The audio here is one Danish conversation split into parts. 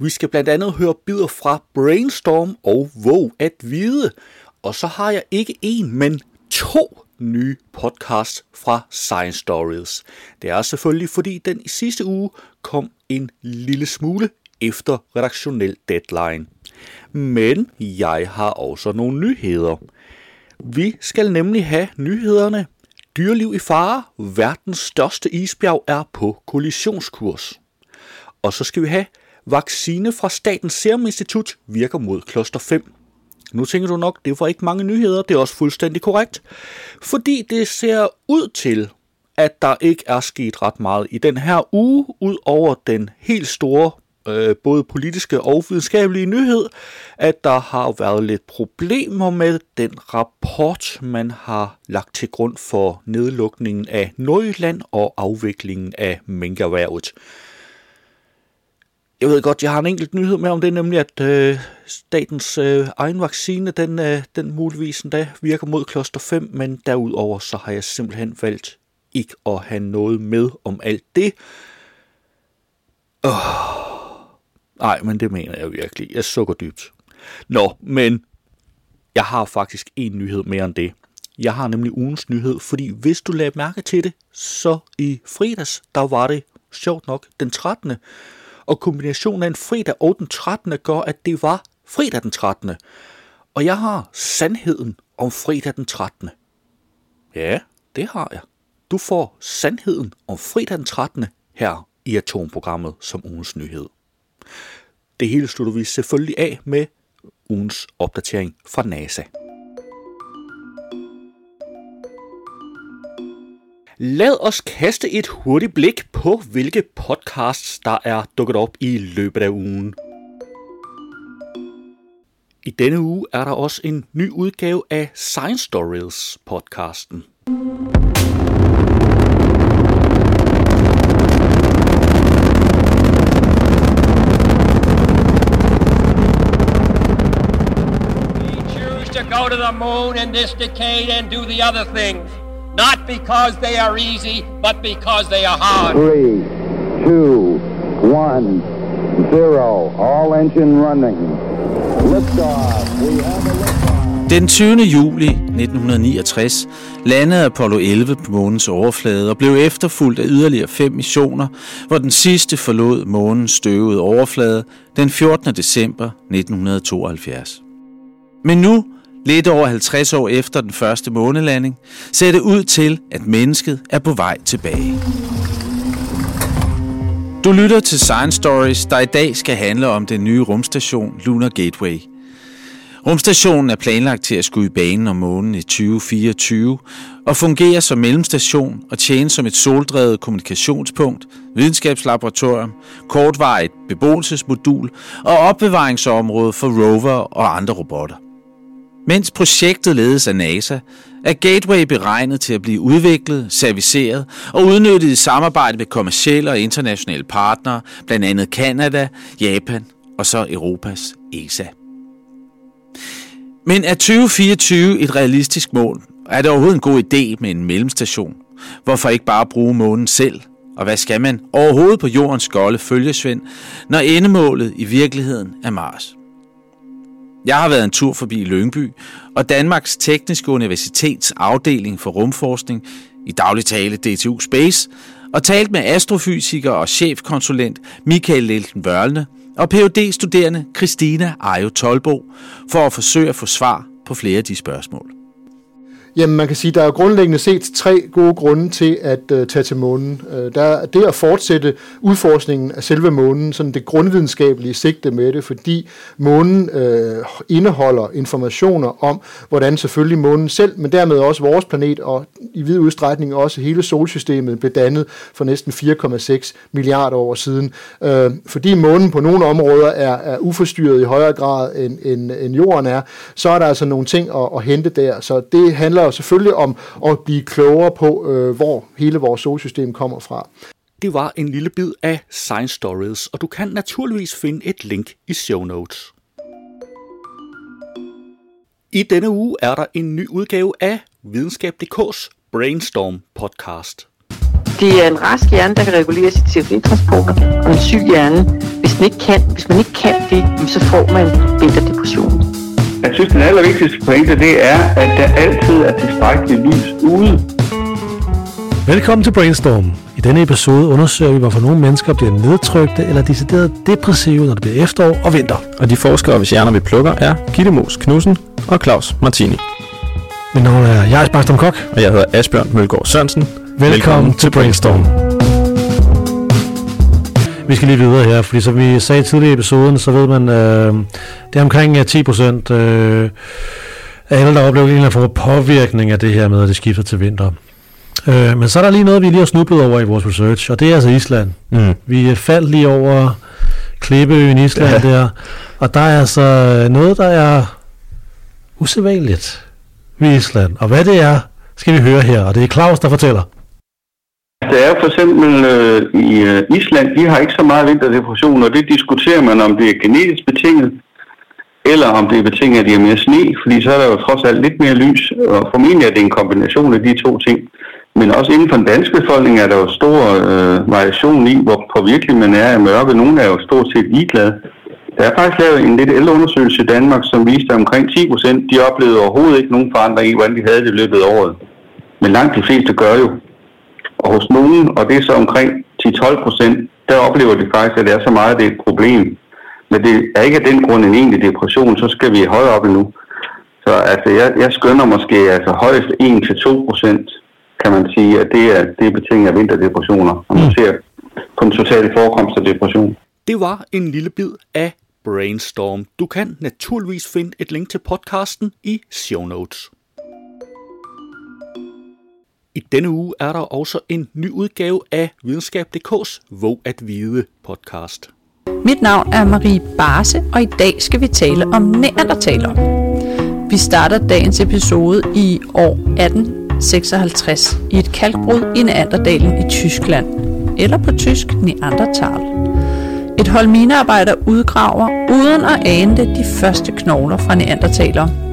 Vi skal blandt andet høre bidder fra Brainstorm og Våg at Vide. Og så har jeg ikke en, men to nye podcasts fra Science Stories. Det er selvfølgelig, fordi den i sidste uge kom en lille smule efter redaktionel deadline. Men jeg har også nogle nyheder. Vi skal nemlig have nyhederne. Dyreliv i fare. Verdens største isbjerg er på kollisionskurs. Og så skal vi have vaccine fra Statens Serum Institut virker mod kloster 5. Nu tænker du nok, det var ikke mange nyheder, det er også fuldstændig korrekt. Fordi det ser ud til, at der ikke er sket ret meget i den her uge, ud over den helt store øh, både politiske og videnskabelige nyhed, at der har været lidt problemer med den rapport, man har lagt til grund for nedlukningen af Nordjylland og afviklingen af minkerhvervet. Jeg ved godt, jeg har en enkelt nyhed med om det, nemlig at øh, statens øh, egen vaccine, den, øh, den muligvis endda virker mod kloster 5, men derudover så har jeg simpelthen valgt ikke at have noget med om alt det. Øh. Nej, men det mener jeg virkelig. Jeg sukker dybt. Nå, men jeg har faktisk en nyhed mere end det. Jeg har nemlig ugens nyhed, fordi hvis du lagde mærke til det, så i fredags, der var det sjovt nok den 13. Og kombinationen af en fredag og den 13. gør, at det var fredag den 13. Og jeg har sandheden om fredag den 13. Ja, det har jeg. Du får sandheden om fredag den 13. her i Atomprogrammet som ugens nyhed. Det hele slutter vi selvfølgelig af med ugens opdatering fra NASA. Lad os kaste et hurtigt blik på, hvilke podcasts, der er dukket op i løbet af ugen. I denne uge er der også en ny udgave af Science Stories podcasten. to the moon in this decade and do the other things. Not because they are easy, but because they are hard. Three, two, one, zero. All engine running. Liftoff. We have a liftoff. Den 20. juli 1969 landede Apollo 11 på månens overflade og blev efterfulgt af yderligere fem missioner, hvor den sidste forlod månens støvede overflade den 14. december 1972. Men nu Lidt over 50 år efter den første månelanding, ser det ud til, at mennesket er på vej tilbage. Du lytter til Science Stories, der i dag skal handle om den nye rumstation Lunar Gateway. Rumstationen er planlagt til at skulle i banen om månen i 2024 og fungere som mellemstation og tjene som et soldrevet kommunikationspunkt, videnskabslaboratorium, kortvarigt beboelsesmodul og opbevaringsområde for rover og andre robotter. Mens projektet ledes af NASA, er Gateway beregnet til at blive udviklet, serviceret og udnyttet i samarbejde med kommersielle og internationale partnere, blandt andet Kanada, Japan og så Europas ESA. Men er 2024 et realistisk mål? Er det overhovedet en god idé med en mellemstation? Hvorfor ikke bare bruge månen selv? Og hvad skal man overhovedet på jordens golde følgesvend, når endemålet i virkeligheden er Mars? Jeg har været en tur forbi Lyngby, og Danmarks Tekniske Universitets afdeling for rumforskning, i daglig tale DTU Space, og talt med astrofysiker og chefkonsulent Michael Lelten Vørlne og phd studerende Christina Ajo Tolbo for at forsøge at få svar på flere af de spørgsmål. Jamen, man kan sige, der er grundlæggende set tre gode grunde til at øh, tage til månen. Øh, der er det at fortsætte udforskningen af selve månen, sådan det grundvidenskabelige sigte med det, fordi månen øh, indeholder informationer om, hvordan selvfølgelig månen selv, men dermed også vores planet, og i vid udstrækning også hele solsystemet blev dannet for næsten 4,6 milliarder år siden. Øh, fordi månen på nogle områder er, er uforstyrret i højere grad end, end, end jorden er, så er der altså nogle ting at, at hente der. Så det handler jo selvfølgelig om at blive klogere på, øh, hvor hele vores solsystem kommer fra. Det var en lille bid af Science Stories, og du kan naturligvis finde et link i show notes. I denne uge er der en ny udgave af Videnskab.dk's Brainstorm podcast. Det er en rask hjerne, der kan regulere sit teoritransport, og en syg hjerne, hvis, den ikke kan, hvis man ikke kan det, så får man vinterdepression. Jeg synes, den allervigtigste pointe, det er, at der altid er tilstrækkeligt lys ude. Velkommen til Brainstorm. I denne episode undersøger vi, hvorfor nogle mennesker bliver nedtrykte eller decideret depressive, når det bliver efterår og vinter. Og de forskere, hvis hjerner vi plukker, er Gitte Mos Knudsen og Claus Martini. Mit navn er Jais Barstam Kok. Og jeg hedder Asbjørn Mølgaard Sørensen. Velkommen, Velkommen til Brainstorm. Vi skal lige videre her, fordi som vi sagde tidligere i episoden, så ved man, øh, det er omkring 10 procent øh, af alle, der oplever en eller anden påvirkning af det her med, at det skifter til vinter. Øh, men så er der lige noget, vi lige har snublet over i vores research, og det er altså Island. Mm. Vi faldt lige over Klippeøen Island ja. der, og der er altså noget, der er usædvanligt ved Island. Og hvad det er, skal vi høre her, og det er Claus, der fortæller. Altså, der er for eksempel øh, i øh, Island, de har ikke så meget vinterdepression, og det diskuterer man, om det er genetisk betinget, eller om det er betinget, at de har mere sne, fordi så er der jo trods alt lidt mere lys, og formentlig er det en kombination af de to ting. Men også inden for den danske befolkning er der jo stor øh, variation i, hvor påvirkelig man er af mørke. Nogle er jo stort set ligeglade. Der er faktisk lavet en lidt ældre undersøgelse i Danmark, som viste, at omkring 10 procent, de oplevede overhovedet ikke nogen forandring i, hvordan de havde det i løbet af året. Men langt de fleste gør jo. Og hos nogen, og det er så omkring 10-12 procent, der oplever de faktisk, at det er så meget, at det er et problem. Men det er ikke af den grund en egentlig depression, så skal vi højere op endnu. Så altså, jeg, jeg skønner måske altså højst 1-2 procent, kan man sige, at det er, det er betinget af vinterdepressioner, når man mm. ser på den totale forekomst af depression. Det var en lille bid af Brainstorm. Du kan naturligvis finde et link til podcasten i show notes. I denne uge er der også en ny udgave af Videnskab.dk's Våg at Vide podcast. Mit navn er Marie Barse, og i dag skal vi tale om neandertalere. Vi starter dagens episode i år 1856 i et kalkbrud i Neanderdalen i Tyskland, eller på tysk Neandertal. Et hold minearbejder udgraver uden at ane det de første knogler fra neandertalere.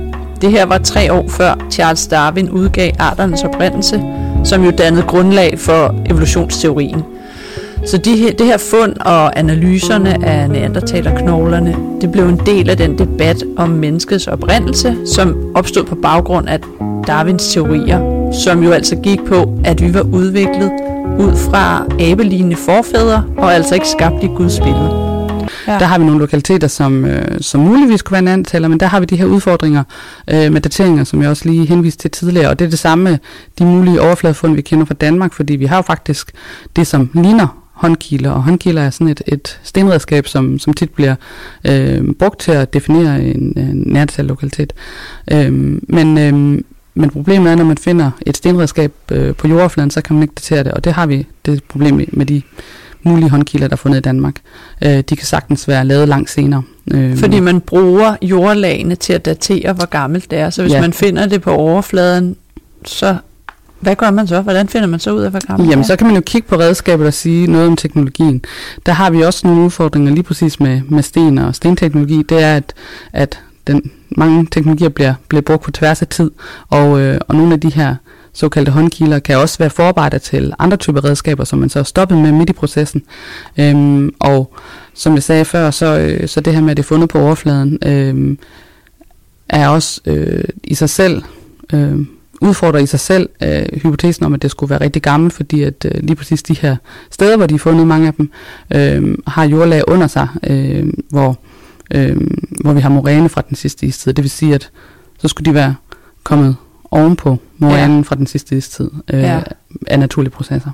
Det her var tre år før Charles Darwin udgav arternes oprindelse, som jo dannede grundlag for evolutionsteorien. Så de her, det her fund og analyserne af neandertalerknoglerne, det blev en del af den debat om menneskets oprindelse, som opstod på baggrund af Darwins teorier, som jo altså gik på, at vi var udviklet ud fra abelignende forfædre og altså ikke skabt i Guds billede. Ja. Der har vi nogle lokaliteter, som, øh, som muligvis kunne være neandertaler, men der har vi de her udfordringer øh, med dateringer, som jeg også lige henviste til tidligere. Og det er det samme med de mulige overfladefund, vi kender fra Danmark, fordi vi har jo faktisk det, som ligner håndkiler, og håndkiler er sådan et, et stenredskab, som, som tit bliver øh, brugt til at definere en, en neandertal-lokalitet. Øh, men, øh, men problemet er, når man finder et stenredskab øh, på jordoverfladen, så kan man ikke datere det, og det har vi det problem med de mulige håndkilder, der er fundet i Danmark. Øh, de kan sagtens være lavet langt senere. Øh, Fordi man bruger jordlagene til at datere, hvor gammelt det er. Så hvis ja. man finder det på overfladen, så hvad gør man så? Hvordan finder man så ud af, hvor gammelt Jamen, så kan man jo kigge på redskabet og sige noget om teknologien. Der har vi også nogle udfordringer lige præcis med, med sten og stenteknologi. Det er, at, at den, mange teknologier bliver, bliver brugt på tværs af tid, og, øh, og nogle af de her såkaldte håndkiler, kan også være forarbejder til andre typer redskaber, som man så er stoppet med midt i processen. Øhm, og som jeg sagde før, så, øh, så det her med, at det er fundet på overfladen, øh, er også øh, i sig selv, øh, udfordrer i sig selv øh, hypotesen om, at det skulle være rigtig gammelt, fordi at øh, lige præcis de her steder, hvor de er fundet, mange af dem, øh, har jordlag under sig, øh, hvor, øh, hvor vi har moræne fra den sidste istid. Det vil sige, at så skulle de være kommet ovenpå moranen ja. fra den sidste istid øh, ja. af naturlige processer.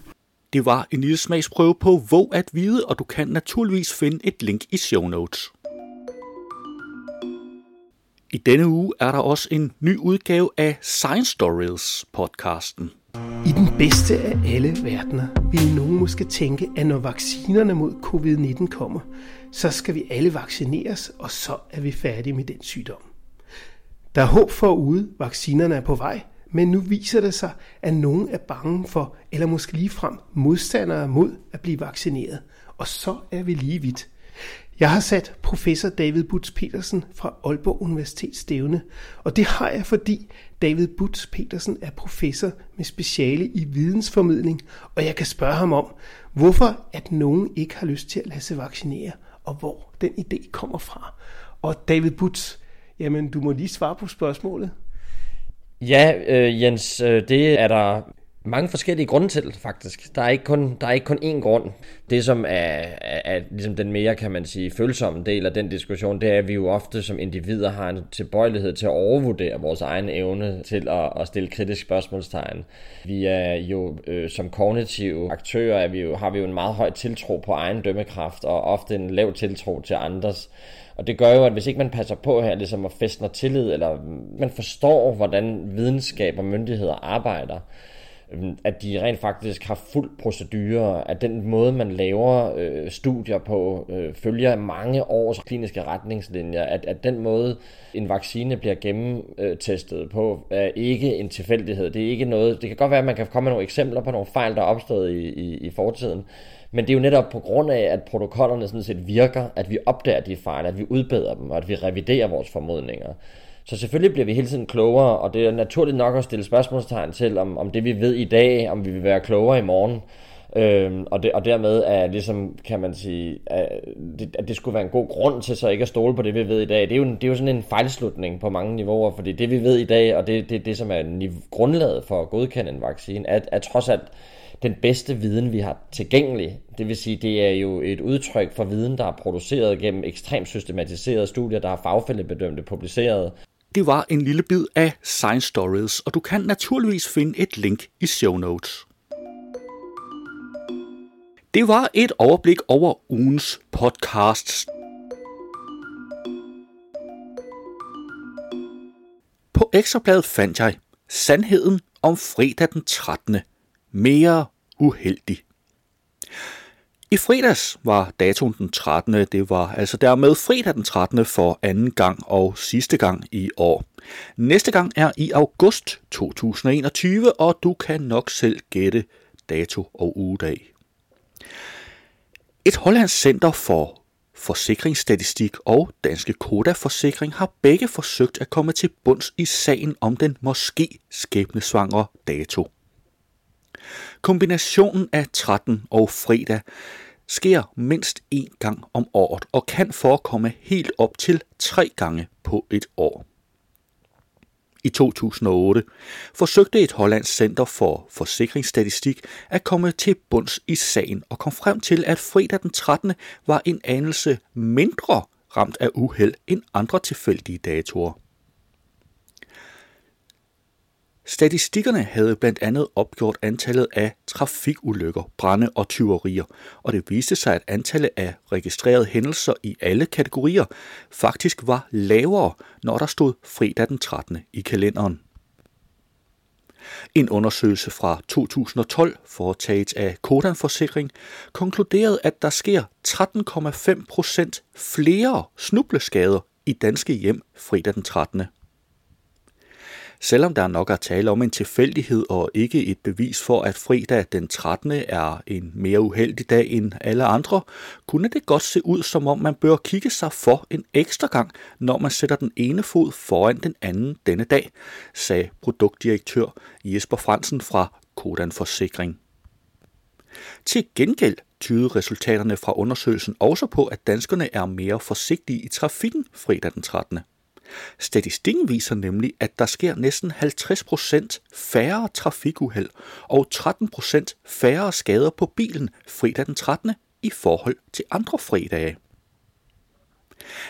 Det var en lille smagsprøve på Våg at vide, og du kan naturligvis finde et link i show notes. I denne uge er der også en ny udgave af Science Stories podcasten. I den bedste af alle verdener vil nogen måske tænke, at når vaccinerne mod covid-19 kommer, så skal vi alle vaccineres, og så er vi færdige med den sygdom. Der er håb for ude, vaccinerne er på vej, men nu viser det sig, at nogen er bange for, eller måske ligefrem modstandere mod at blive vaccineret. Og så er vi lige vidt. Jeg har sat professor David Butz Petersen fra Aalborg Universitet stævne, og det har jeg, fordi David Butz Petersen er professor med speciale i vidensformidling, og jeg kan spørge ham om, hvorfor at nogen ikke har lyst til at lade sig vaccinere, og hvor den idé kommer fra. Og David Butz, jamen du må lige svare på spørgsmålet. Ja, øh, Jens, øh, det er der mange forskellige grunde til, faktisk. Der er ikke kun, der er ikke kun én grund. Det, som er, er, er ligesom den mere, kan man sige, følsomme del af den diskussion, det er, at vi jo ofte som individer har en tilbøjelighed til at overvurdere vores egen evne til at, at stille kritisk spørgsmålstegn. Vi er jo øh, som kognitive aktører, er vi jo, har vi jo en meget høj tiltro på egen dømmekraft, og ofte en lav tiltro til andres. Og det gør jo, at hvis ikke man passer på her, ligesom at fæstne tillid, eller man forstår, hvordan videnskab og myndigheder arbejder, øhm, at de rent faktisk har fuld procedure, at den måde, man laver øh, studier på, øh, følger mange års kliniske retningslinjer, at, at den måde, en vaccine bliver gennemtestet på, er ikke en tilfældighed. Det er ikke noget, det kan godt være, at man kan komme med nogle eksempler på nogle fejl, der er opstået i, i, i fortiden, men det er jo netop på grund af, at protokollerne sådan set virker, at vi opdager de fejl, at vi udbedrer dem, og at vi reviderer vores formodninger. Så selvfølgelig bliver vi hele tiden klogere, og det er naturligt nok at stille spørgsmålstegn til, om, om det vi ved i dag, om vi vil være klogere i morgen. Øhm, og, det, og dermed er ligesom, kan man sige, at det, at det skulle være en god grund til så ikke at stole på det, vi ved i dag. Det er jo, det er jo sådan en fejlslutning på mange niveauer, fordi det vi ved i dag, og det, det, det som er grundlaget for at godkende en vaccine, er, er trods alt den bedste viden, vi har tilgængelig. Det vil sige, det er jo et udtryk for viden, der er produceret gennem ekstremt systematiserede studier, der er fagfældebedømte publiceret, det var en lille bid af Science Stories, og du kan naturligvis finde et link i show notes. Det var et overblik over ugens podcasts. På Ekstrabladet fandt jeg Sandheden om fredag den 13. Mere uheldig. I fredags var datoen den 13. Det var altså dermed fredag den 13. for anden gang og sidste gang i år. Næste gang er i august 2021, og du kan nok selv gætte dato og ugedag. Et hollandsk center for forsikringsstatistik og Danske Koda Forsikring har begge forsøgt at komme til bunds i sagen om den måske skæbnesvangre dato. Kombinationen af 13 og fredag sker mindst én gang om året og kan forekomme helt op til tre gange på et år. I 2008 forsøgte et hollandsk center for forsikringsstatistik at komme til bunds i sagen og kom frem til, at fredag den 13. var en anelse mindre ramt af uheld end andre tilfældige datoer. Statistikkerne havde blandt andet opgjort antallet af trafikulykker, brænde og tyverier, og det viste sig, at antallet af registrerede hændelser i alle kategorier faktisk var lavere, når der stod fredag den 13. i kalenderen. En undersøgelse fra 2012 foretaget af Kodan Forsikring konkluderede, at der sker 13,5 procent flere snubleskader i danske hjem fredag den 13. Selvom der nok er tale om en tilfældighed og ikke et bevis for, at fredag den 13. er en mere uheldig dag end alle andre, kunne det godt se ud som om man bør kigge sig for en ekstra gang, når man sætter den ene fod foran den anden denne dag, sagde produktdirektør Jesper Fransen fra Kodan Forsikring. Til gengæld tydede resultaterne fra undersøgelsen også på, at danskerne er mere forsigtige i trafikken fredag den 13. Statistikken viser nemlig, at der sker næsten 50% færre trafikuheld og 13% færre skader på bilen fredag den 13. i forhold til andre fredage.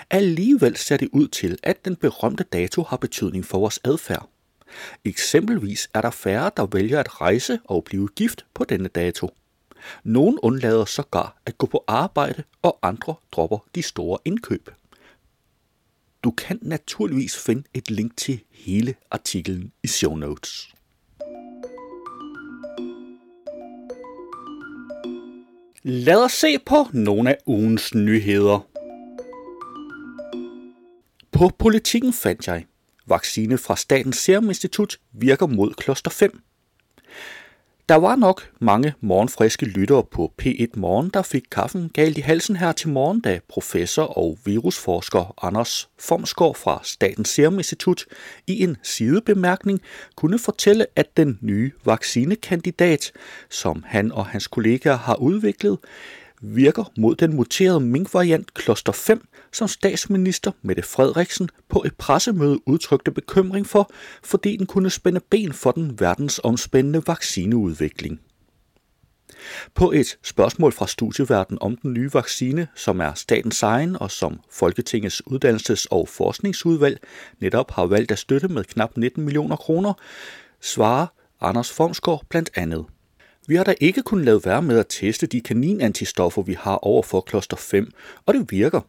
Alligevel ser det ud til, at den berømte dato har betydning for vores adfærd. Eksempelvis er der færre, der vælger at rejse og blive gift på denne dato. Nogle undlader sågar at gå på arbejde, og andre dropper de store indkøb. Du kan naturligvis finde et link til hele artiklen i show notes. Lad os se på nogle af ugens nyheder. På politikken fandt jeg, vaccine fra Statens Serum Institut virker mod kloster 5. Der var nok mange morgenfriske lyttere på P1 Morgen, der fik kaffen galt i halsen her til morgen, da professor og virusforsker Anders Fomsgaard fra Statens Serum Institut i en sidebemærkning kunne fortælle, at den nye vaccinekandidat, som han og hans kollegaer har udviklet, virker mod den muterede minkvariant Kloster 5, som statsminister Mette Frederiksen på et pressemøde udtrykte bekymring for, fordi den kunne spænde ben for den verdensomspændende vaccineudvikling. På et spørgsmål fra studieverden om den nye vaccine, som er statens egen og som Folketingets uddannelses- og forskningsudvalg netop har valgt at støtte med knap 19 millioner kroner, svarer Anders Formsgaard blandt andet. Vi har da ikke kunnet lade være med at teste de kaninantistoffer, vi har over for kloster 5, og det virker.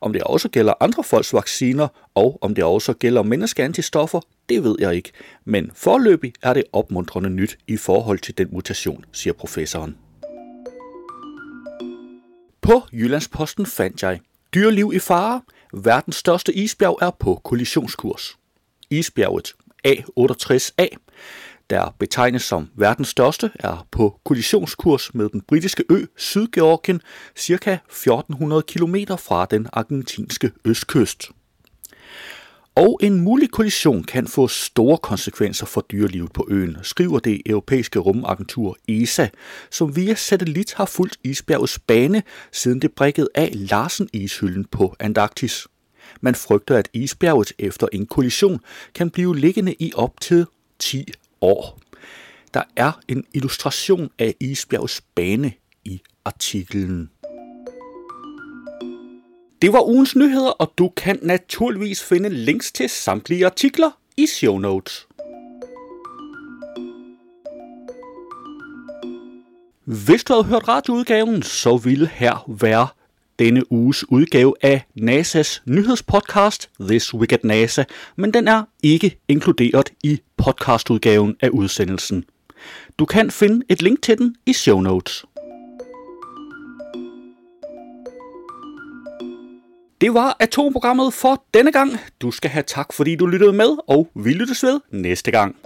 Om det også gælder andre folks vacciner, og om det også gælder menneskeantistoffer, det ved jeg ikke. Men forløbig er det opmuntrende nyt i forhold til den mutation, siger professoren. På Jyllandsposten fandt jeg, dyreliv i fare, verdens største isbjerg er på kollisionskurs. Isbjerget A68A der betegnes som verdens største, er på kollisionskurs med den britiske ø Sydgeorgien, ca. 1400 km fra den argentinske østkyst. Og en mulig kollision kan få store konsekvenser for dyrelivet på øen, skriver det europæiske rumagentur ESA, som via satellit har fulgt isbjergets bane, siden det brækkede af Larsen-ishylden på Antarktis. Man frygter, at isbjerget efter en kollision kan blive liggende i op til 10 år. Der er en illustration af isbjergs bane i artiklen. Det var ugens nyheder, og du kan naturligvis finde links til samtlige artikler i show notes. Hvis du havde hørt radioudgaven, så ville her være denne uges udgave af NASA's nyhedspodcast This Week at NASA, men den er ikke inkluderet i podcastudgaven af udsendelsen. Du kan finde et link til den i show notes. Det var atomprogrammet for denne gang. Du skal have tak, fordi du lyttede med, og vi lyttes ved næste gang.